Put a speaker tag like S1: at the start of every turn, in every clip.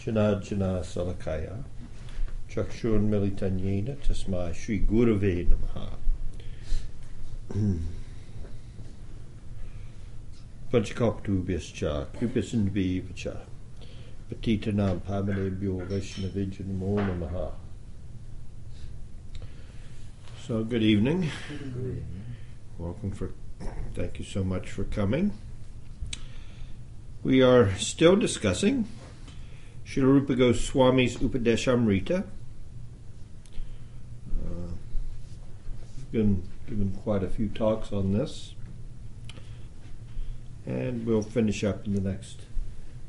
S1: Janajana Salakaya Chakshun Militanyena Tasmai Sri Gurave Namaha Panchakoptubhyascha Kupasindvivacha Patitanam Pamanebhyo Vaishnavijya Namo Namaha So good evening.
S2: Good evening.
S1: Welcome for thank you so much for coming. We are still discussing Srila Rupa Goswami's Upadeshamrita. Uh, been given quite a few talks on this, and we'll finish up in the next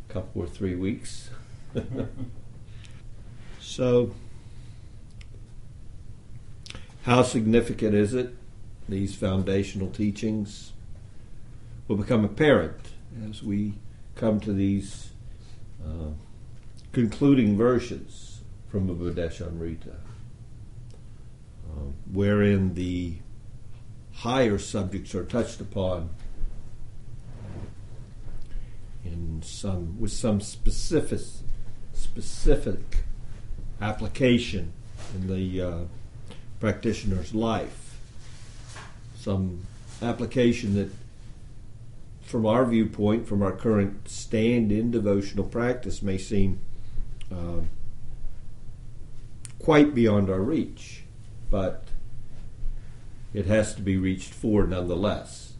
S1: couple or three weeks. so, how significant is it? These foundational teachings will become apparent as we come to these uh, concluding verses from the Upadeshamrita, uh, wherein the higher subjects are touched upon in some with some specific specific application in the uh, practitioner's life, some application that from our viewpoint, from our current stand in devotional practice, may seem uh, quite beyond our reach, but it has to be reached for nonetheless.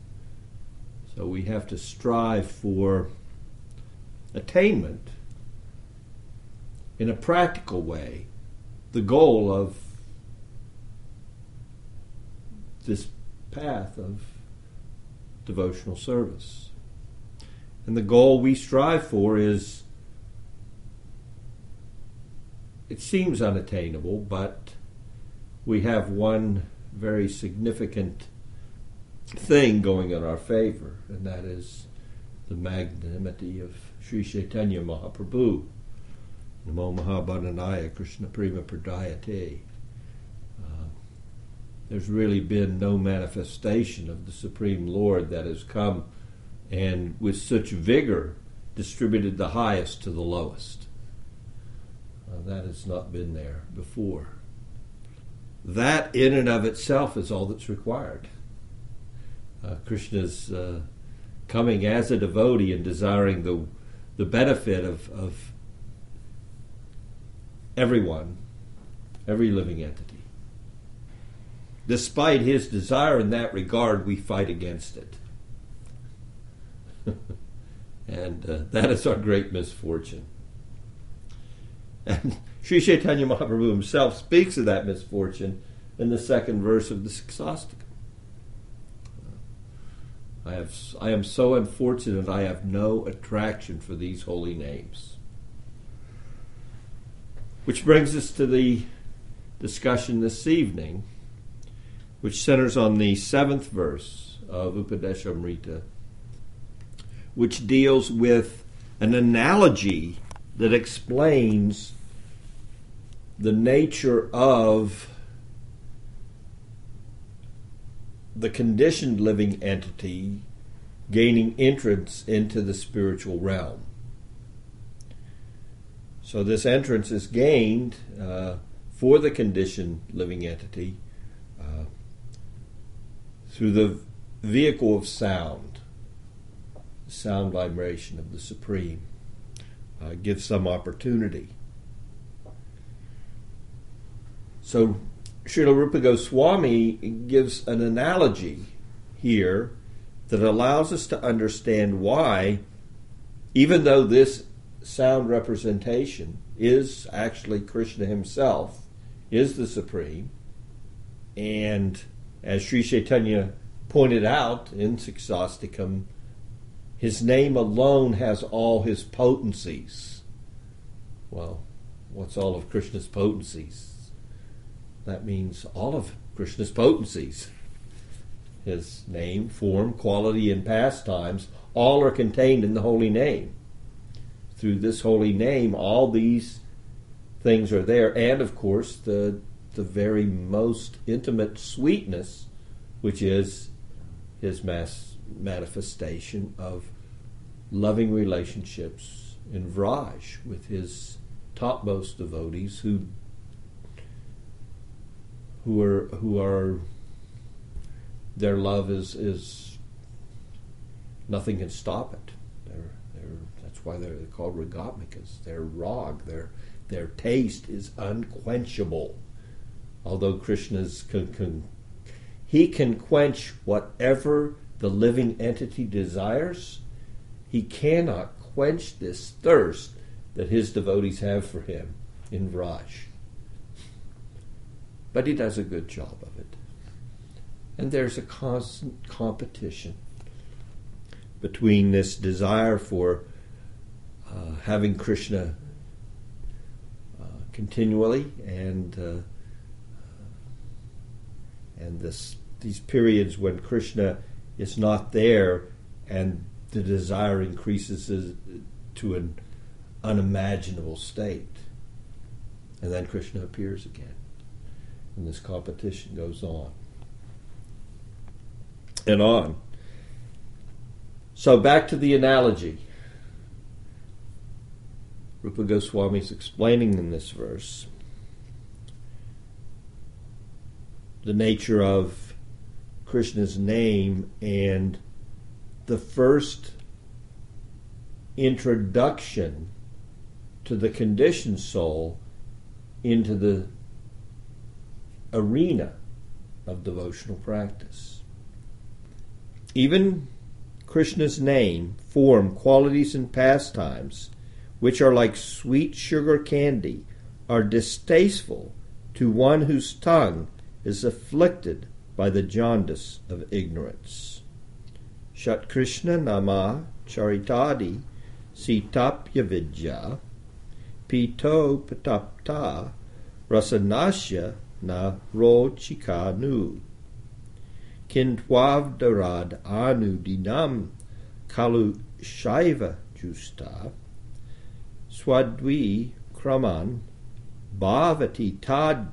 S1: So we have to strive for attainment in a practical way, the goal of this path of devotional service. And the goal we strive for is, it seems unattainable, but we have one very significant thing going in our favor, and that is the magnanimity of Sri Chaitanya Mahaprabhu. Namo Mahabharanaya Krishna Prema Pradayate. There's really been no manifestation of the Supreme Lord that has come and with such vigor distributed the highest to the lowest. Uh, that has not been there before. That, in and of itself, is all that's required. Uh, Krishna's uh, coming as a devotee and desiring the the benefit of, of everyone, every living entity. Despite his desire in that regard, we fight against it. and uh, that is our great misfortune. And Sri Chaitanya Mahaprabhu himself speaks of that misfortune in the second verse of the Siksastakam. I have I am so unfortunate I have no attraction for these holy names. Which brings us to the discussion this evening, which centers on the seventh verse of Upadeshamrita, which deals with an analogy that explains the nature of the conditioned living entity gaining entrance into the spiritual realm. So, this entrance is gained uh, for the conditioned living entity through the vehicle of sound, sound vibration of the Supreme. Uh, gives some opportunity. So, Srila Rupa Goswami gives an analogy here that allows us to understand why, even though this sound representation is actually Krishna himself, is the Supreme, and as Sri Chaitanya pointed out in Siksastakam, his name alone has all his potencies. Well, what's all of Krishna's potencies? That means all of Krishna's potencies. His name, form, quality, and pastimes all are contained in the holy name. Through this holy name, all these things are there, and of course, the, the very most intimate sweetness, which is his mass manifestation of loving relationships in Vraj with his topmost devotees who who are who are their love is is nothing can stop it. They're, they're, that's why they're called ragatmikas. They're rag. Their their taste is unquenchable. Although Krishna's can, can, he can quench whatever the living entity desires, he cannot quench this thirst that his devotees have for him in Vraj. But he does a good job of it. And there's a constant competition between this desire for uh, having Krishna uh, continually and uh, and this these periods when Krishna is not there and the desire increases to an unimaginable state. And then Krishna appears again. And this competition goes on and on. So back to the analogy. Rupa Goswami is explaining in this verse the nature of Krishna's name and the first introduction to the conditioned soul into the arena of devotional practice. Even Krishna's name, form, qualities, and pastimes, which are like sweet sugar candy, are distasteful to one whose tongue is afflicted by the jaundice of ignorance. Shat Krishna Nama Charitadi Sitapya Vidya Pito Patapta Rasanasya Na Rochikanu Kintwavdarad Anu Dinam Kalu Shaiva Justa Swadvi Kraman Bhavati Tad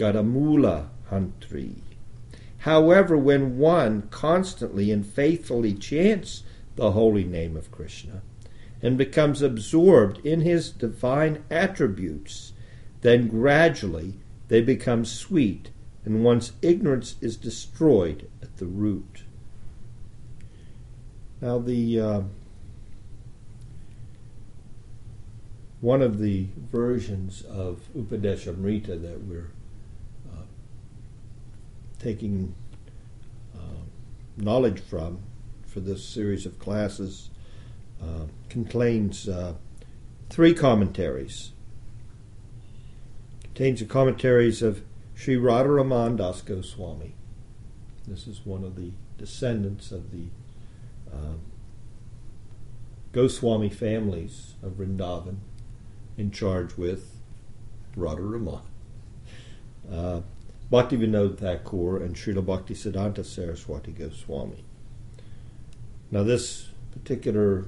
S1: Gadamula Hantri. However, when one constantly and faithfully chants the holy name of Krishna and becomes absorbed in his divine attributes, then gradually they become sweet and one's ignorance is destroyed at the root. Now, the uh, one of the versions of Upadeshamrita that we're taking uh, knowledge from for this series of classes uh, contains uh, three commentaries. Contains the commentaries of Sri Radharaman Das Goswami. This is one of the descendants of the uh, Goswami families of Vrindavan, in charge with Radharaman. Uh, Bhaktivinoda Thakur and Srila Bhaktisiddhanta Saraswati Goswami. Now, this particular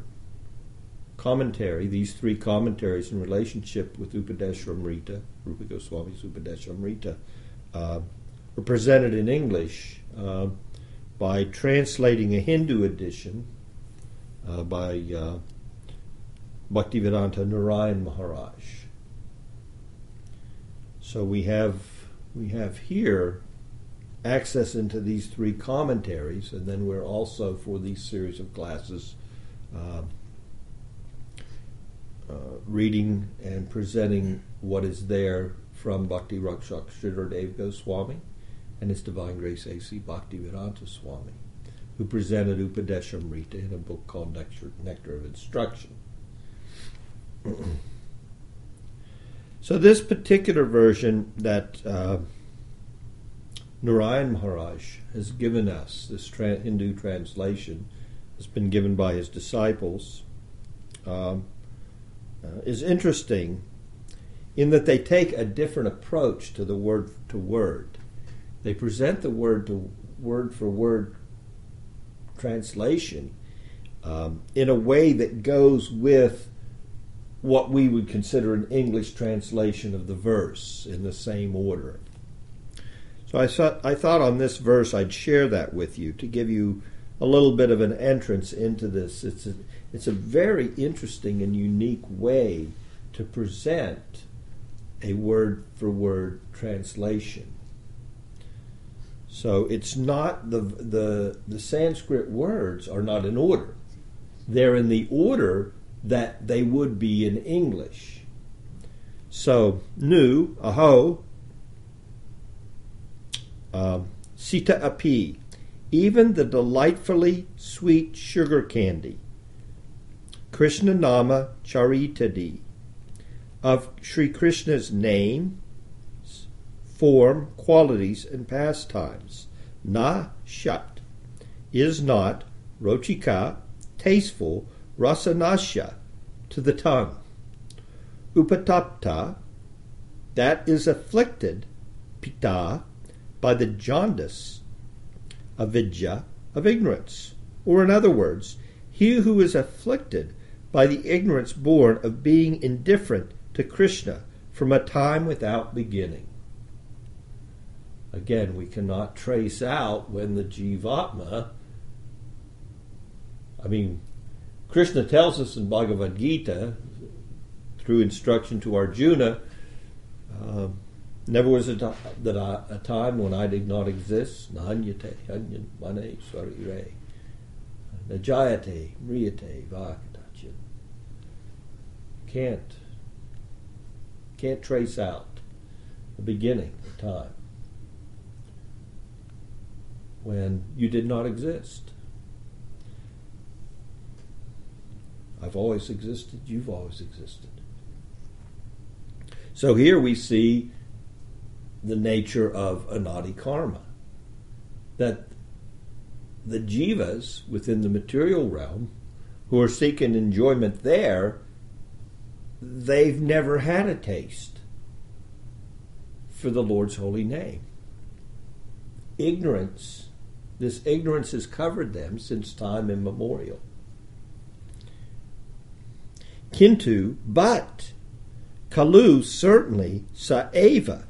S1: commentary, these three commentaries in relationship with Upadeshamrita, Rupa Goswami's Upadeshamrita, uh, were presented in English uh, by translating a Hindi edition uh, by uh, Bhaktivedanta Narayan Maharaj. So we have we have here access into these three commentaries, and then we're also, for these series of classes, uh, uh, reading and presenting what is there from Bhakti Rakshak Sridhar Goswami and His Divine Grace A.C. Bhaktivedanta Swami, who presented Upadeshamrita in a book called Nectar, Nectar of Instruction. So this particular version that uh, Narayan Maharaj has given us, this tra- Hindi translation, has been given by his disciples, um, uh, is interesting in that they take a different approach to the word to word. They present the word to word for word translation um, in a way that goes with what we would consider an English translation of the verse in the same order. So I thought, I thought on this verse I'd share that with you to give you a little bit of an entrance into this. It's a, it's a very interesting and unique way to present a word for word translation. So it's not the, the the Sanskrit words are not in order. They're in the order that they would be in English. So nu, aho, uh, sita api, even the delightfully sweet sugar candy, Krishna Nama Charitadi, of Sri Krishna's name, form, qualities, and pastimes. Na shat is not rochika, tasteful, rasanasya, to the tongue. Upatapta, that is afflicted, pita, by the jaundice, avidya, of ignorance. Or in other words, he who is afflicted by the ignorance born of being indifferent to Krishna from a time without beginning. Again, we cannot trace out when the Jivatma, I mean, Krishna tells us in Bhagavad Gita, through instruction to Arjuna, uh, never was a, that I, a time when I did not exist. Nanyate, hanyan, mane, re. Najayate, mriyate, vakatachin. Can't can't trace out the beginning, the time when you did not exist. I've always existed, you've always existed. So here we see the nature of anadi karma. That the jivas within the material realm who are seeking enjoyment there they've never had a taste for the Lord's holy name. Ignorance, this ignorance has covered them since time immemorial. Kintu, but Kalu certainly Saeva,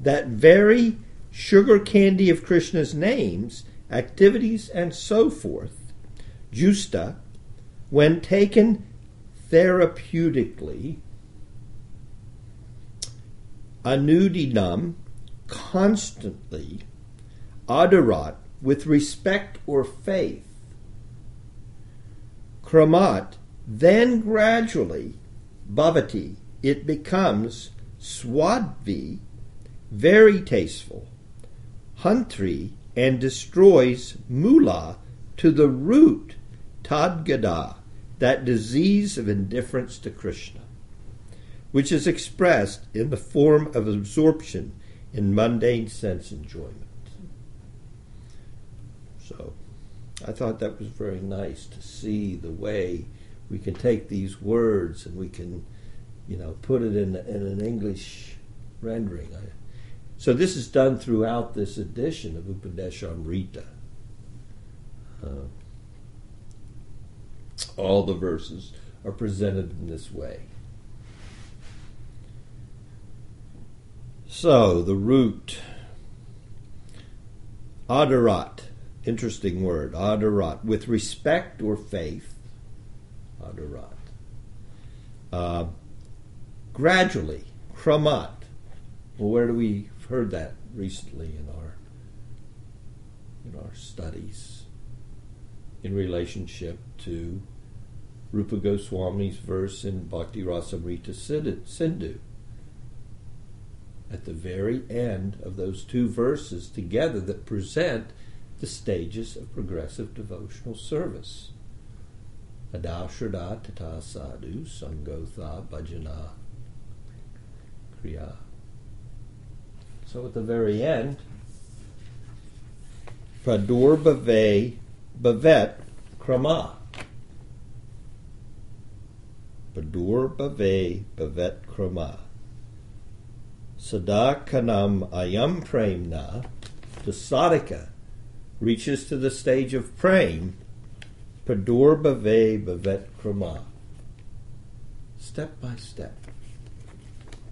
S1: that very sugar candy of Krishna's names, activities, and so forth, Justa, when taken therapeutically, anudinam, constantly, adarat, with respect or faith, kramat, then gradually, bhavati, it becomes swadvi, very tasteful, huntri, and destroys mula to the root, tadgada, that disease of indifference to Krishna, which is expressed in the form of absorption in mundane sense enjoyment. So I thought that was very nice to see the way we can take these words and we can, you know, put it in, in an English rendering. So this is done throughout this edition of Upadeshamrita. Uh, all the verses are presented in this way. So, the root, adarat, interesting word, adarat, with respect or faith, Uh, gradually, kramat. Well, where do we heard that recently in our in our studies in relationship to Rupa Goswami's verse in Bhakti Rasamrita Sindhu. At the very end of those two verses together that present the stages of progressive devotional service. Adashraddha tata sadhu sangotha bhajana kriya. So at the very end, Pradur Bhave Bhavet Krama. Badur Bave Bavet Krama. Sadakanam Ayam Premna, the sadhaka reaches to the stage of prem, Padur Bave Bavet Krama. Step by step.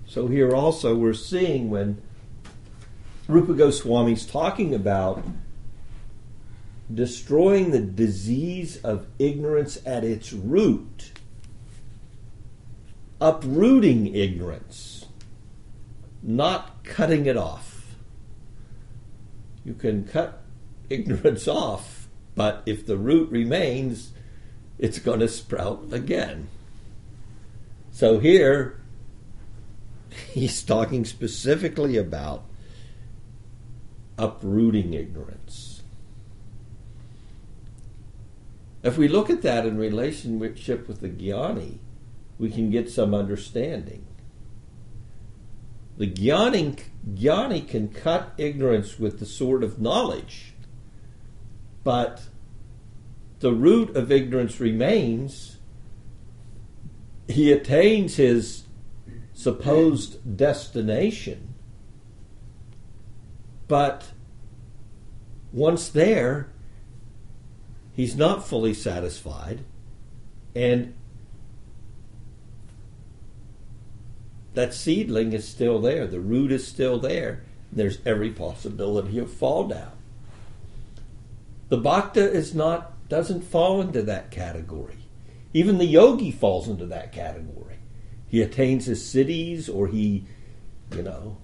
S1: So here also we're seeing when Rupa Goswami's talking about destroying the disease of ignorance at its root, uprooting ignorance, not cutting it off. You can cut ignorance off, but if the root remains, it's going to sprout again. So here, he's talking specifically about uprooting ignorance. If we look at that in relationship with the Jnani, we can get some understanding. The Jnani, Jnani can cut ignorance with the sword of knowledge, but the root of ignorance remains. He attains his supposed destination, but once there, he's not fully satisfied, and that seedling is still there. The root is still there. There's every possibility of fall down. The bhakta is not doesn't fall into that category. Even the yogi falls into that category. He attains his siddhis, or he, you know,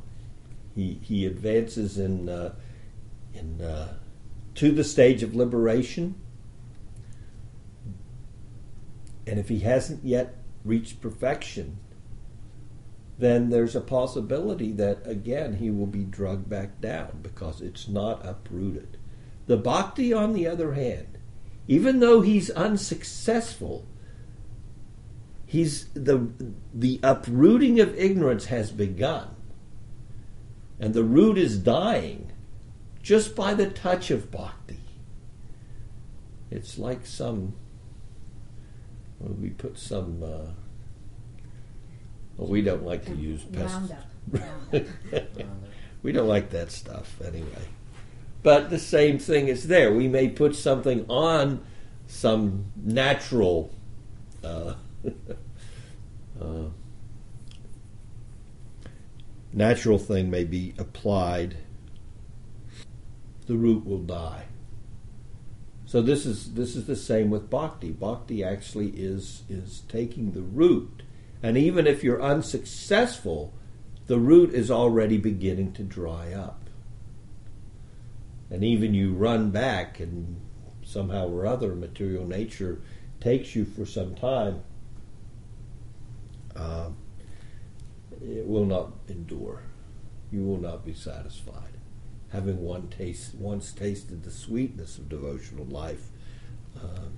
S1: he he advances in uh, in uh, to the stage of liberation. And if he hasn't yet reached perfection, then there's a possibility that again he will be drugged back down because it's not uprooted. The bhakti, on the other hand, even though he's unsuccessful, he's the the uprooting of ignorance has begun. And the root is dying just by the touch of bhakti. It's like some well, we put some uh, well, we don't like to use pesticides. we don't like that stuff anyway. But the same thing is there. We may put something on some natural uh, uh, natural thing may be applied. The root will die. So this is this is the same with bhakti. Bhakti actually is is taking the root and even if you're unsuccessful, the root is already beginning to dry up. And even you run back, and somehow or other, material nature takes you for some time, uh, it will not endure. You will not be satisfied. Having one taste, once tasted the sweetness of devotional life, uh,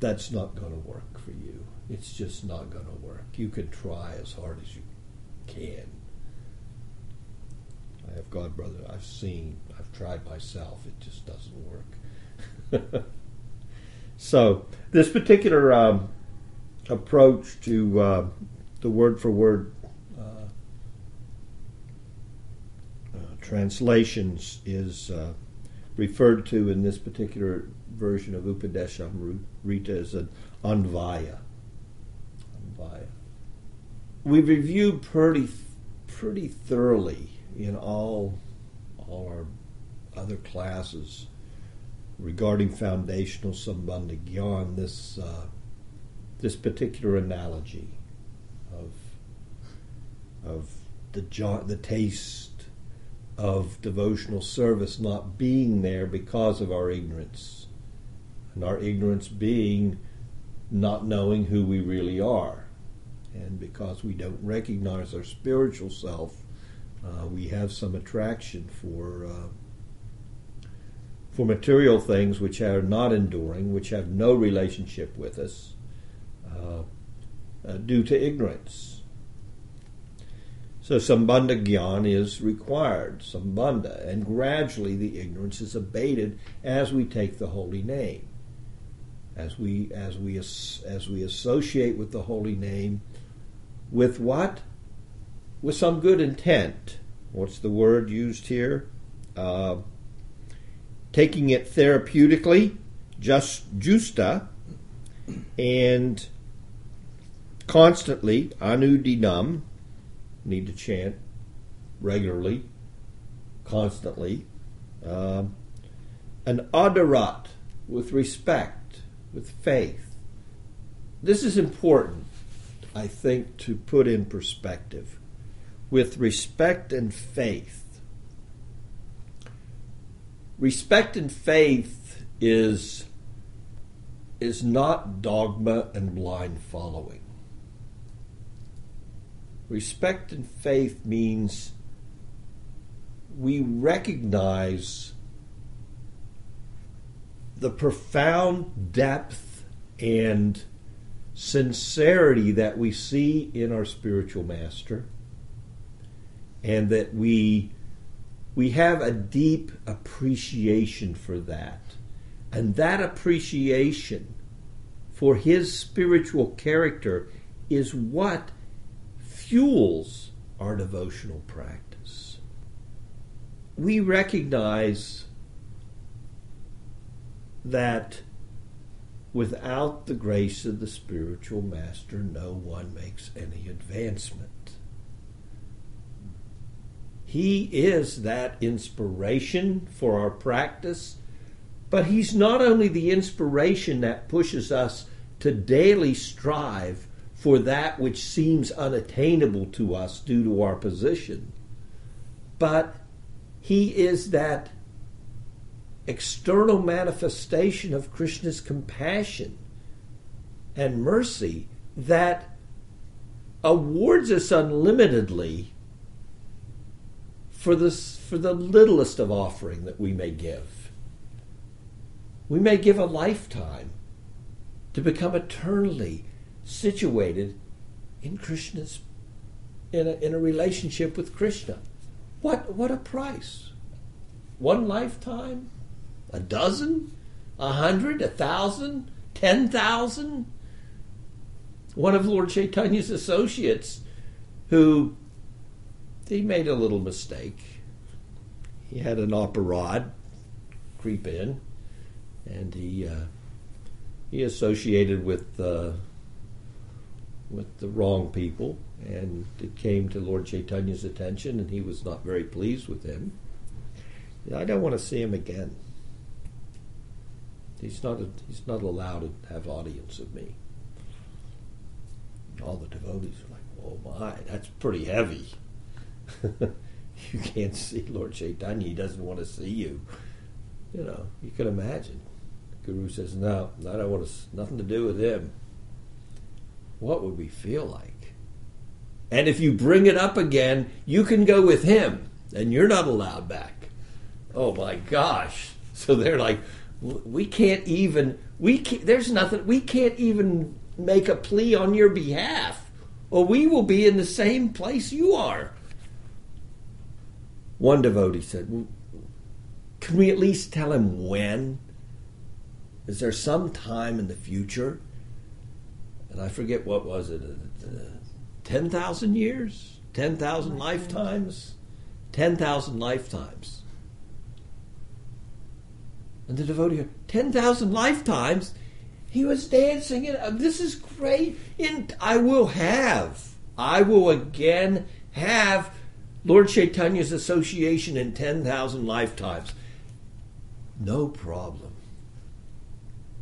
S1: that's not going to work for you. It's just not going to work. You can try as hard as you can. Have God, brother. I've seen. I've tried myself. It just doesn't work. so this particular um, approach to uh, the word for word uh, uh, translations is uh, referred to in this particular version of Upadeshamrita as an anvaya. anvaya. We've reviewed pretty pretty thoroughly in all all our other classes regarding foundational sambandha gyan this uh, this particular analogy of of the the taste of devotional service not being there because of our ignorance. And our ignorance being not knowing who we really are. And because we don't recognize our spiritual self uh, we have some attraction for uh, for material things which are not enduring, which have no relationship with us, uh, uh due to ignorance. So sambandha gyan is required, sambandha, and gradually the ignorance is abated as we take the holy name, as we as we as we associate with the holy name, with what with some good intent. What's the word used here? Uh, taking it therapeutically, just justa, and constantly, anudinam, need to chant regularly, constantly. Uh, an adarat, with respect, with faith. This is important, I think, to put in perspective. With respect and faith. Respect and faith is, is not dogma and blind following. Respect and faith means we recognize the profound depth and sincerity that we see in our spiritual master and that we we have a deep appreciation for that and that appreciation for his spiritual character is what fuels our devotional practice. We recognize that without the grace of the spiritual master, no one makes any advancement. He is that inspiration for our practice, but He's not only the inspiration that pushes us to daily strive for that which seems unattainable to us due to our position. But he is that external manifestation of Krishna's compassion and mercy that awards us unlimitedly for this for the littlest of offering that we may give. We may give a lifetime to become eternally situated in Krishna's in a, in a relationship with Krishna. What what a price! One lifetime, a dozen, a hundred, a thousand, ten thousand. One of Lord Chaitanya's associates, who he made a little mistake. He had an aparad creep in, and he uh, he associated with. Uh, with the wrong people, and it came to Lord Chaitanya's attention, and he was not very pleased with him. I don't want to see him again. He's not a, he's not allowed to have audience of me. All the devotees are like, "Oh my, that's pretty heavy." you can't see Lord Chaitanya; he doesn't want to see you. You know, you can imagine. Guru says, "No, I don't want to, nothing to do with him." what would we feel like? And if you bring it up again, you can go with him, and you're not allowed back. Oh my gosh! So they're like, we can't even we can't, there's nothing we can't even make a plea on your behalf, or we will be in the same place you are. One devotee said, "Can we at least tell him when? Is there some time in the future?" and I forget what was it, uh, ten thousand years, ten thousand lifetimes, ten thousand lifetimes. And the devotee, ten thousand lifetimes. He was dancing, and uh, this is great. And I will have, I will again have Lord Chaitanya's association in ten thousand lifetimes. No problem.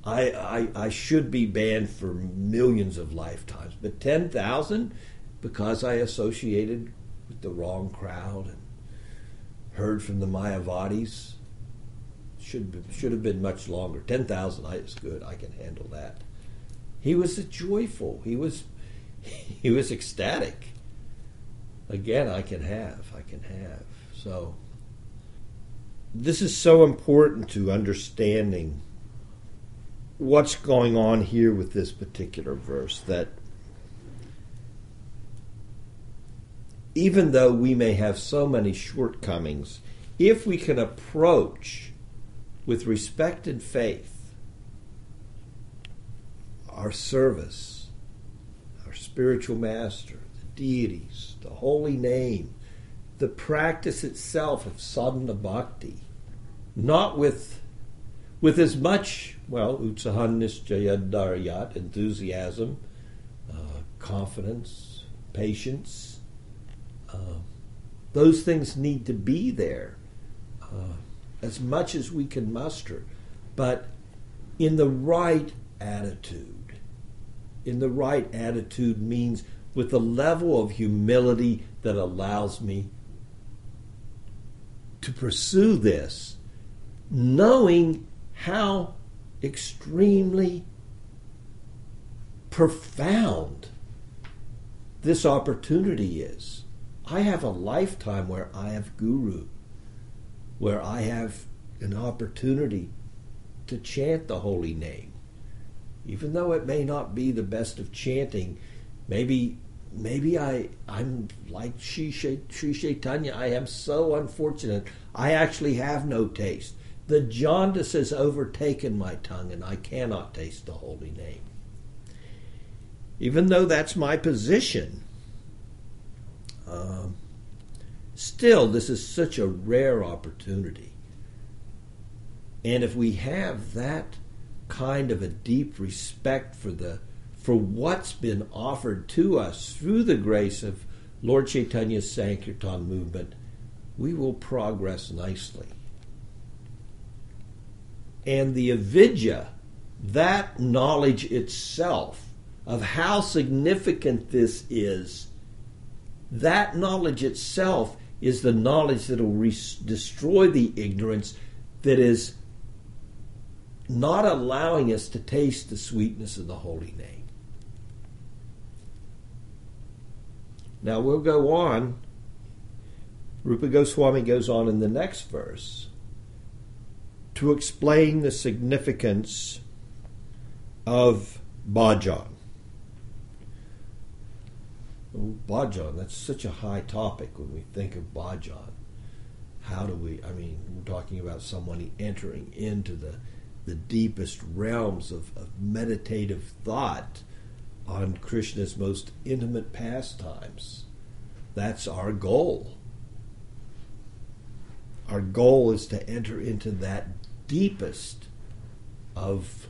S1: I, I, I should be banned for millions of lifetimes, but 10,000 because I associated with the wrong crowd and heard from the Mayavadis should be, should have been much longer. 10,000 is good. I can handle that. He was joyful. He was he was ecstatic. Again, I can have. I can have. So this is so important to understanding what's going on here with this particular verse that even though we may have so many shortcomings, if we can approach with respect and faith our service, our spiritual master, deities, the holy name, the practice itself of sadhana bhakti, not with with as much well, utsahan nischayadaryat, enthusiasm, uh, confidence, patience. Uh, those things need to be there. Uh, as much as we can muster, but in the right attitude. In the right attitude means with the level of humility that allows me to pursue this, knowing how extremely profound this opportunity is. I have a lifetime where I have guru, where I have an opportunity to chant the holy name. Even though it may not be the best of chanting, maybe maybe I I'm like Sri, Chaitanya. I am so unfortunate. I actually have no taste. The jaundice has overtaken my tongue, and I cannot taste the holy name. Even though that's my position, um, still, this is such a rare opportunity. And if we have that kind of a deep respect for the for what's been offered to us through the grace of Lord Chaitanya's Sankirtan movement, we will progress nicely. And the avidya, that knowledge itself of how significant this is, that knowledge itself is the knowledge that will re- destroy the ignorance that is not allowing us to taste the sweetness of the holy name. Now we'll go on. Rupa Goswami goes on in the next verse to explain the significance of bhajan. Oh, bhajan, that's such a high topic when we think of bhajan. How do we, I mean, we're talking about someone entering into the, the deepest realms of, of meditative thought on Krishna's most intimate pastimes. That's our goal. Our goal is to enter into that deepest of,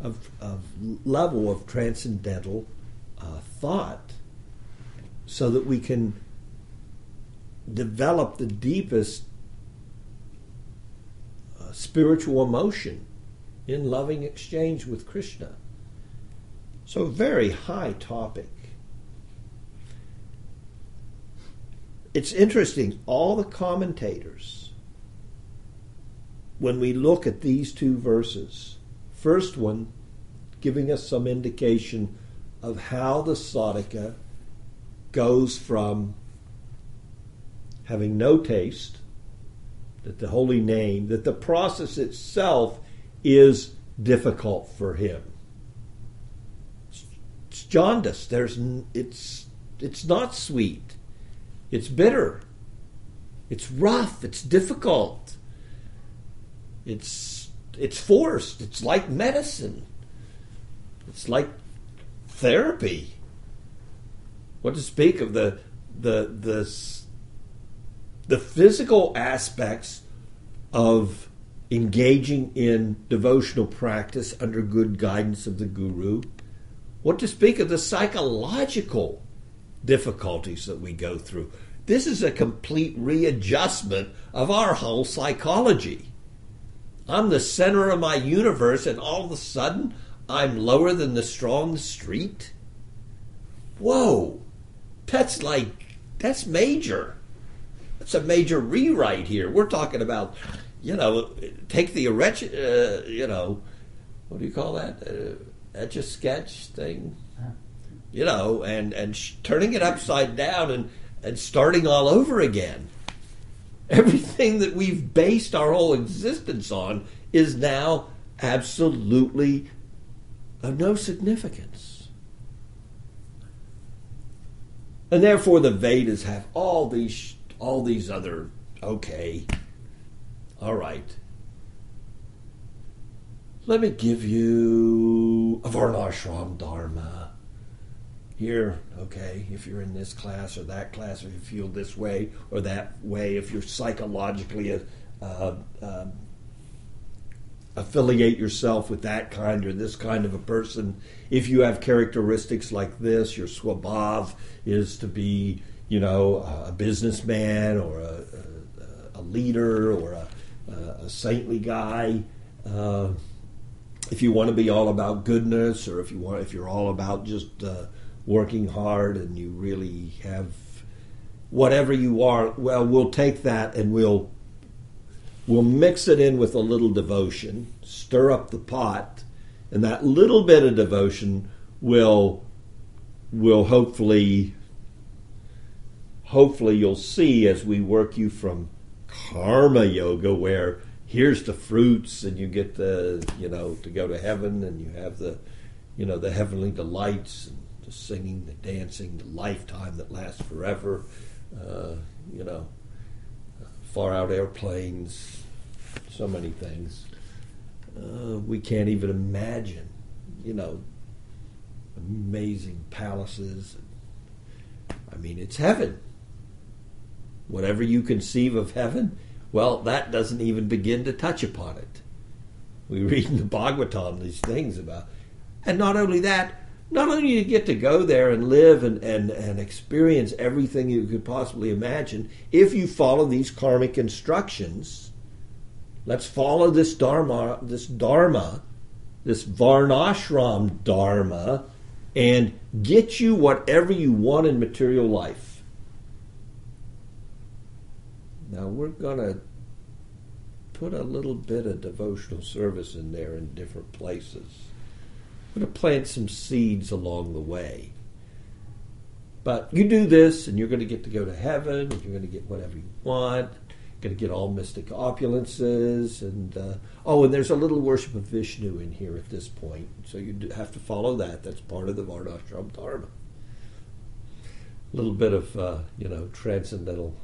S1: of, of level of transcendental uh, thought so that we can develop the deepest uh, spiritual emotion in loving exchange with Krishna. So, very high topic. It's interesting, all the commentators, when we look at these two verses, first one giving us some indication of how the sadhaka goes from having no taste, that the holy name, that the process itself is difficult for him jaundice. There's it's it's not sweet. It's bitter. It's rough. It's difficult. It's it's forced. It's like medicine. It's like therapy. What to speak of the the the the physical aspects of engaging in devotional practice under good guidance of the guru what to speak of the psychological difficulties that we go through? This is a complete readjustment of our whole psychology. I'm the center of my universe, and all of a sudden, I'm lower than the strong street? Whoa! That's like, that's major. That's a major rewrite here. We're talking about, you know, take the, uh, you know, what do you call that? Uh, etch a sketch thing, you know, and and sh- turning it upside down and and starting all over again. Everything that we've based our whole existence on is now absolutely of no significance. And therefore the Vedas have all these all these other okay. All right let me give you a varnashram dharma. Here, okay, if you're in this class or that class, or you feel this way or that way, if you're psychologically uh, uh, affiliate yourself with that kind or this kind of a person, if you have characteristics like this, your swabhav is to be, you know, a businessman or a, a a leader or a, a saintly guy. Uh, if you want to be all about goodness, or if you want, if you're all about just uh, working hard and you really have whatever you are, well, we'll take that and we'll we'll mix it in with a little devotion, stir up the pot, and that little bit of devotion will will hopefully hopefully you'll see as we work you from karma yoga where here's the fruits and you get the you know to go to heaven and you have the you know the heavenly delights and the singing the dancing the lifetime that lasts forever uh, you know far out airplanes so many things. Uh, we can't even imagine you know amazing palaces. I mean it's heaven. Whatever you conceive of heaven well, that doesn't even begin to touch upon it. We read in the Bhagavatam these things about, and not only that, not only do you get to go there and live and, and, and experience everything you could possibly imagine, if you follow these karmic instructions, let's follow this dharma, this dharma, this varnashram dharma, and get you whatever you want in material life. Now we're going to put a little bit of devotional service in there in different places. We're going to plant some seeds along the way. But you do this, and you're going to get to go to heaven, and you're going to get whatever you want. You're going to get all mystic opulences, and uh, oh, and there's a little worship of Vishnu in here at this point, so you have to follow that. That's part of the Varnashram Dharma. A little bit of uh, you know transcendental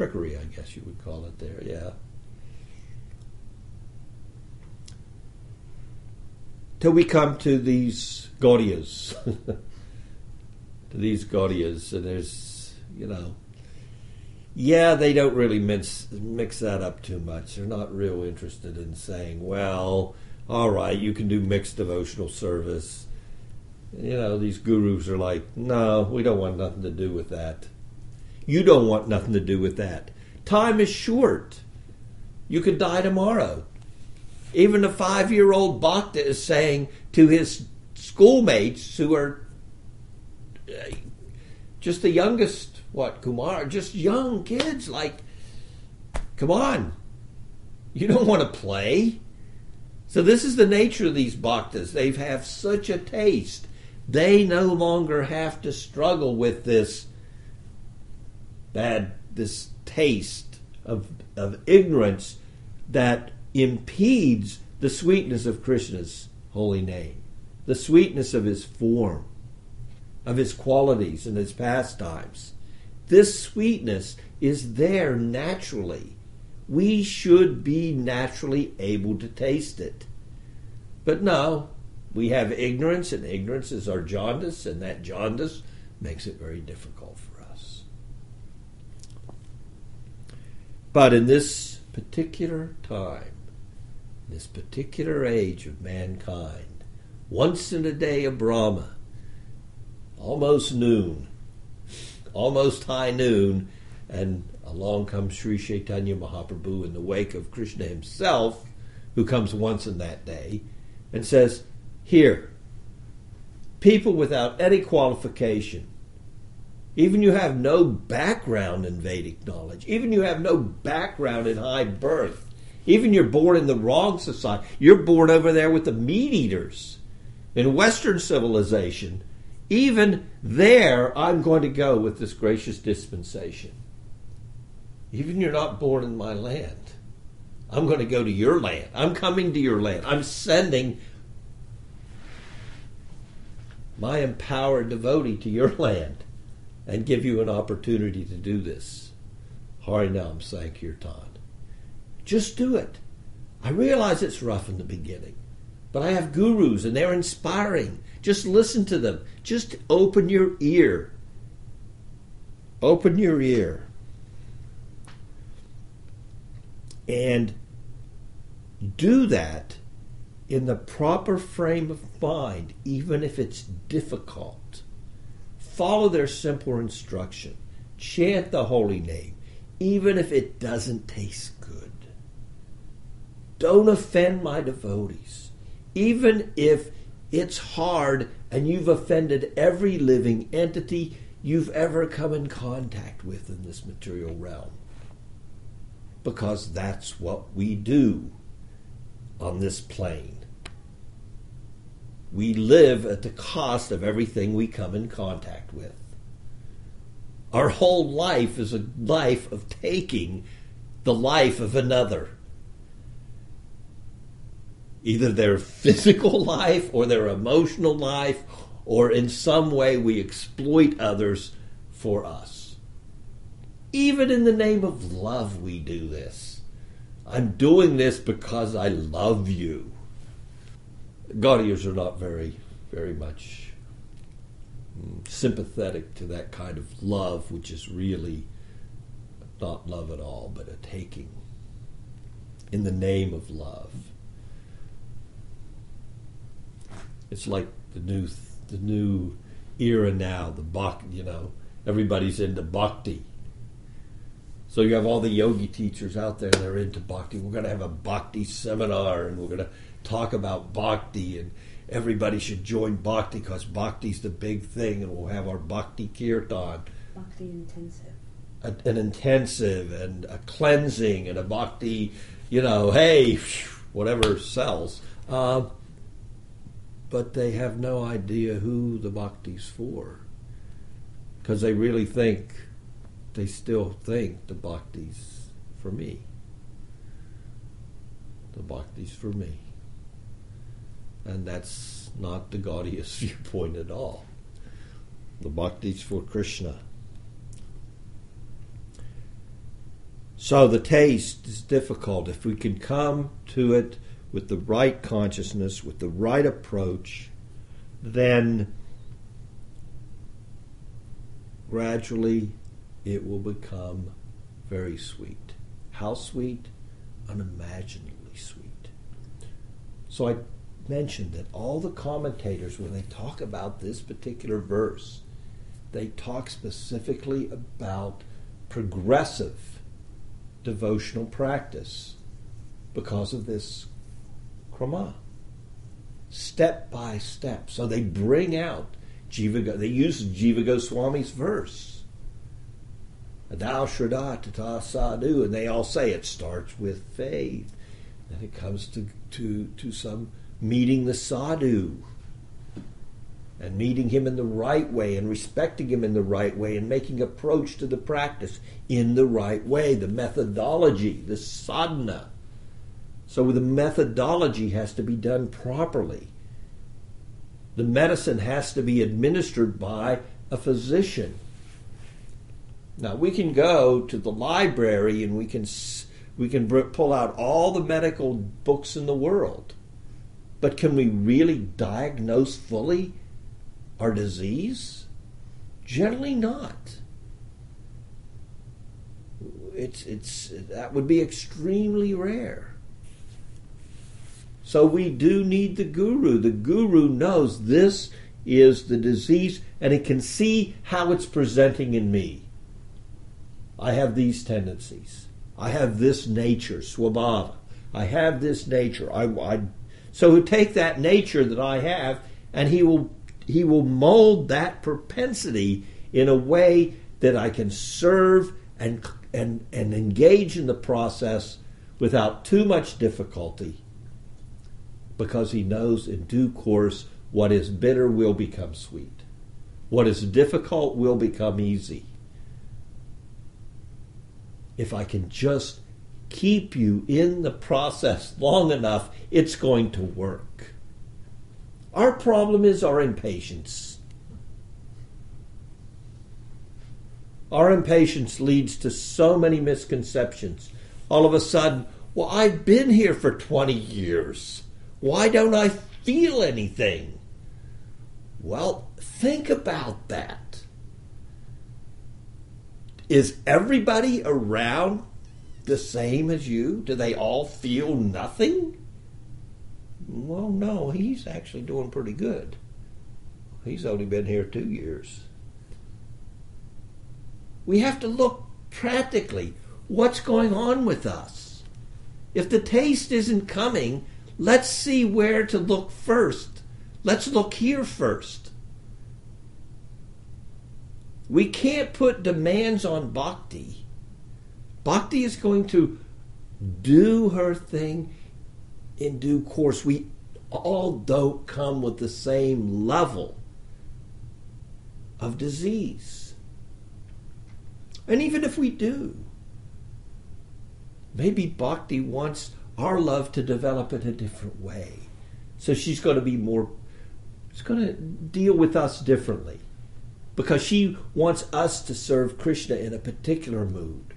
S1: trickery, I guess you would call it there, yeah. Till we come to these Gaudias. to these Gaudias, and there's, you know, yeah, they don't really mix, mix that up too much. They're not real interested in saying, well, all right, you can do mixed devotional service. You know, these gurus are like, no, we don't want nothing to do with that. You don't want nothing to do with that. Time is short. You could die tomorrow. Even a five year old Bhakta is saying to his schoolmates who are uh, just the youngest, what, Kumar, just young kids, like, come on. You don't want to play. So, this is the nature of these bhaktas. They have such a taste. They no longer have to struggle with this bad this taste of of ignorance that impedes the sweetness of Krishna's holy name, the sweetness of his form, of his qualities and his pastimes. This sweetness is there naturally. We should be naturally able to taste it. But no, we have ignorance, and ignorance is our jaundice, and that jaundice makes it very difficult for But in this particular time, this particular age of mankind, once in a day of Brahma, almost noon, almost high noon, and along comes Sri Chaitanya Mahaprabhu in the wake of Krishna himself, who comes once in that day, and says, Here, people without any qualification, even you have no background in Vedic knowledge, even you have no background in high birth, even you're born in the wrong society, you're born over there with the meat eaters in Western civilization. Even there, I'm going to go with this gracious dispensation. Even you're not born in my land. I'm going to go to your land. I'm coming to your land. I'm sending my empowered devotee to your land and give you an opportunity to do this. Harinam Sankirtan. Just do it. I realize it's rough in the beginning, but I have gurus and they're inspiring. Just listen to them. Just open your ear. Open your ear. And do that in the proper frame of mind, even if it's difficult follow their simple instruction. chant the holy name, even if it doesn't taste good. Don't offend my devotees, even if it's hard and you've offended every living entity you've ever come in contact with in this material realm. Because that's what we do on this plane. We live at the cost of everything we come in contact with. Our whole life is a life of taking the life of another. Either their physical life or their emotional life, or in some way we exploit others for us. Even in the name of love, we do this. I'm doing this because I love you. Gaudias are not very, very much mm, sympathetic to that kind of love, which is really not love at all, but a taking in the name of love. It's like the new the new era now. The bhakti, you know, everybody's into bhakti. So you have all the yogi teachers out there that are into bhakti. We're going to have a bhakti seminar, and we're going to talk about bhakti, and everybody should join bhakti because bhakti's the big thing, and we'll have our bhakti kirtan.
S2: Bhakti intensive.
S1: A, an intensive and a cleansing and a bhakti, you know, hey, whatever sells. Uh, but they have no idea who the bhakti's for. Because they really think, they still think the bhakti's for me. The bhakti's for me. And that's not the Gaudiya viewpoint at all. The bhakti's for Krishna. So the taste is difficult. If we can come to it with the right consciousness, with the right approach, then gradually it will become very sweet. How sweet? Unimaginably sweet. So I mentioned that all the commentators, when they talk about this particular verse, they talk specifically about progressive devotional practice because of this krama. Step by step. So they bring out Jiva, they use Jiva Goswami's verse. Adao Shraddha Tata Sadhu, and they all say it starts with faith. Then it comes to, to, to some meeting the sadhu and meeting him in the right way and respecting him in the right way and making approach to the practice in the right way, the methodology, the sadhana. So the methodology has to be done properly. The medicine has to be administered by a physician. Now we can go to the library and we can we can pull out all the medical books in the world. But can we really diagnose fully our disease? Generally not. It's it's that would be extremely rare. So we do need the guru. The guru knows this is the disease and it can see how it's presenting in me. I have these tendencies. I have this nature, swabhava. I have this nature. I, I, so he'll take that nature that I have and he will he will mold that propensity in a way that I can serve and and and engage in the process without too much difficulty because he knows in due course what is bitter will become sweet. What is difficult will become easy. If I can just keep you in the process long enough, it's going to work. Our problem is our impatience. Our impatience leads to so many misconceptions. All of a sudden, well, I've been here for 20 years. Why don't I feel anything? Well, think about that. Is everybody around the same as you? Do they all feel nothing? Well, no, he's actually doing pretty good. He's only been here two years. We have to look practically what's going on with us. If the taste isn't coming, let's see where to look first. Let's look here first. We can't put demands on bhakti. Bhakti is going to do her thing in due course. We all don't come with the same level of disease. And even if we do, maybe Bhakti wants our love to develop in a different way. So she's going to be more, she's going to deal with us differently because she wants us to serve Krishna in a particular mood.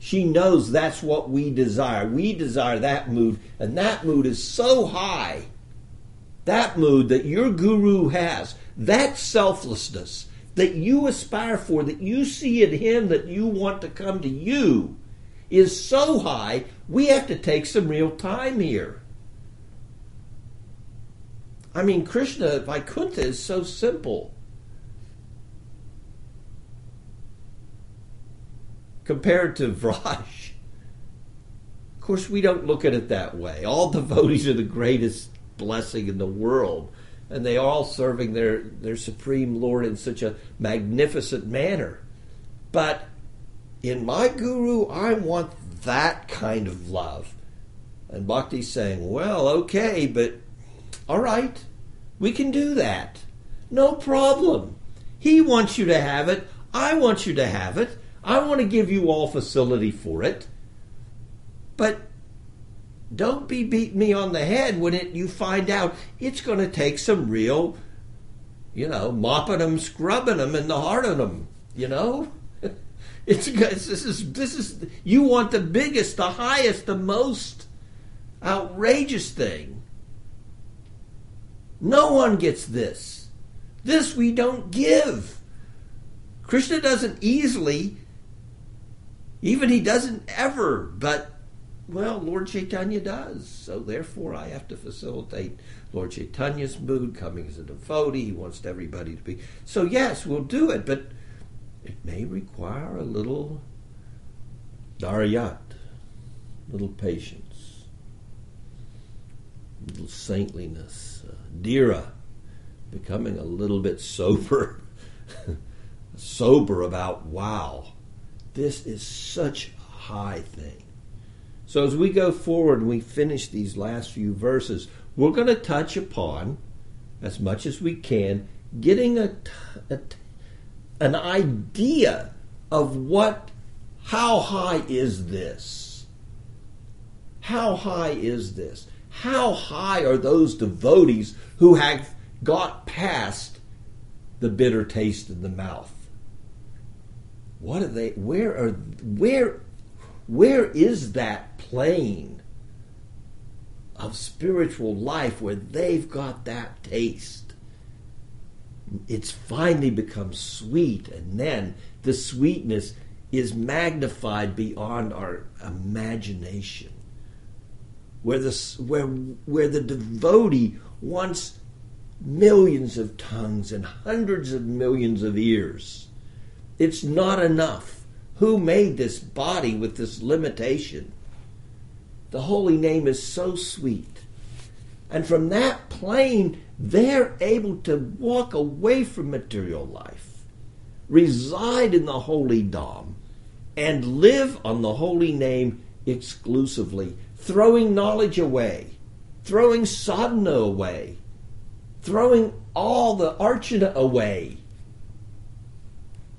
S1: She knows that's what we desire. We desire that mood, and that mood is so high. That mood that your guru has, that selflessness that you aspire for, that you see in him, that you want to come to you, is so high, we have to take some real time here. I mean, Krishna Vaikuntha is so simple. Compared to Vraj. Of course, we don't look at it that way. All devotees are the greatest blessing in the world, and they are all serving their, their Supreme Lord in such a magnificent manner. But in my guru, I want that kind of love. And Bhakti's saying, well, okay, but all right, we can do that. No problem. He wants you to have it. I want you to have it. I want to give you all facility for it. But don't be beating me on the head when it you find out it's going to take some real, you know, mopping them, scrubbing them, and the heart of them. You know, it's, it's this is this is you want the biggest, the highest, the most outrageous thing. No one gets this. This we don't give. Krishna doesn't easily even he doesn't ever, but well, Lord Chaitanya does. So therefore, I have to facilitate Lord Chaitanya's mood, coming as a devotee. He wants everybody to be. So yes, we'll do it, but it may require a little dharyat, little patience, little saintliness, uh, dhira, becoming a little bit sober, sober about wow this is such a high thing. So as we go forward and we finish these last few verses, we're going to touch upon, as much as we can, getting a, a an idea of what, how high is this? How high is this? How high are those devotees who have got past the bitter taste in the mouth? What are they where are where where is that plane of spiritual life where they've got that taste? It's finally become sweet and then the sweetness is magnified beyond our imagination. Where the where where the devotee wants millions of tongues and hundreds of millions of ears it's not enough. Who made this body with this limitation? The holy name is so sweet. And from that plane, they're able to walk away from material life, reside in the holy Dham, and live on the holy name exclusively, throwing knowledge away, throwing sadhana away, throwing all the archana away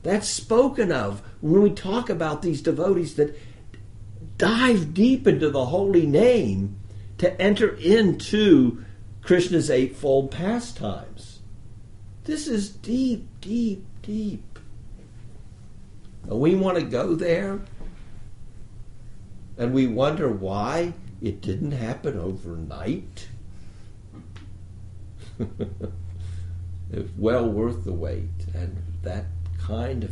S1: that's spoken of when we talk about these devotees that dive deep into the holy name to enter into Krishna's eightfold pastimes. This is deep, deep, deep. And we want to go there and we wonder why it didn't happen overnight. it's well worth the wait, and that kind of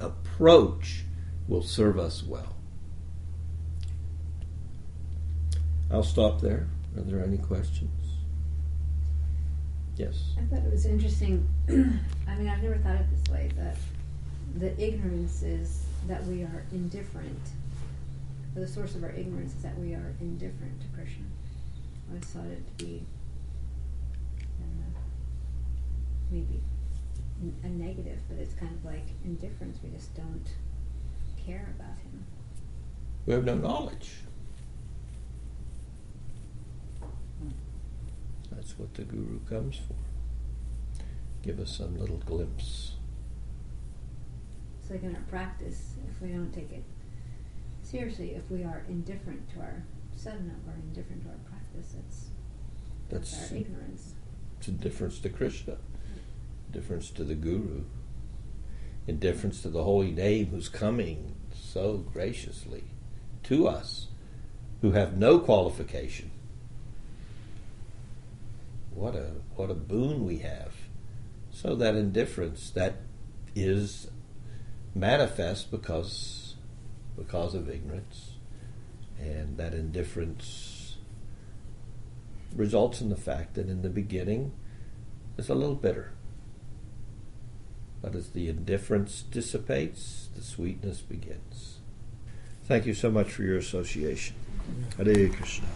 S1: approach will serve us well. I'll stop there. Are there any questions? Yes.
S2: I thought it was interesting. I mean, I've never thought of it this way, but the ignorance is that we are indifferent. The source of our ignorance is that we are indifferent to Krishna. I thought it to be maybe a negative, but it's kind of like indifference. We just don't care about him.
S1: We have no knowledge. That's what the guru comes for. Give us some little glimpse.
S2: It's like in our practice, if we don't take it seriously, if we are indifferent to our sadhana or indifferent to our practice, that's, that's,
S1: That's
S2: our ignorance.
S1: it's indifference to Krishna, difference to the guru, indifference to the holy name who's coming so graciously to us who have no qualification. What a what a boon we have. So that indifference that is manifest because because of ignorance and that indifference results in the fact that in the beginning it's a little bitter. But as the indifference dissipates, the sweetness begins. Thank you so much for your association. Hare Krishna.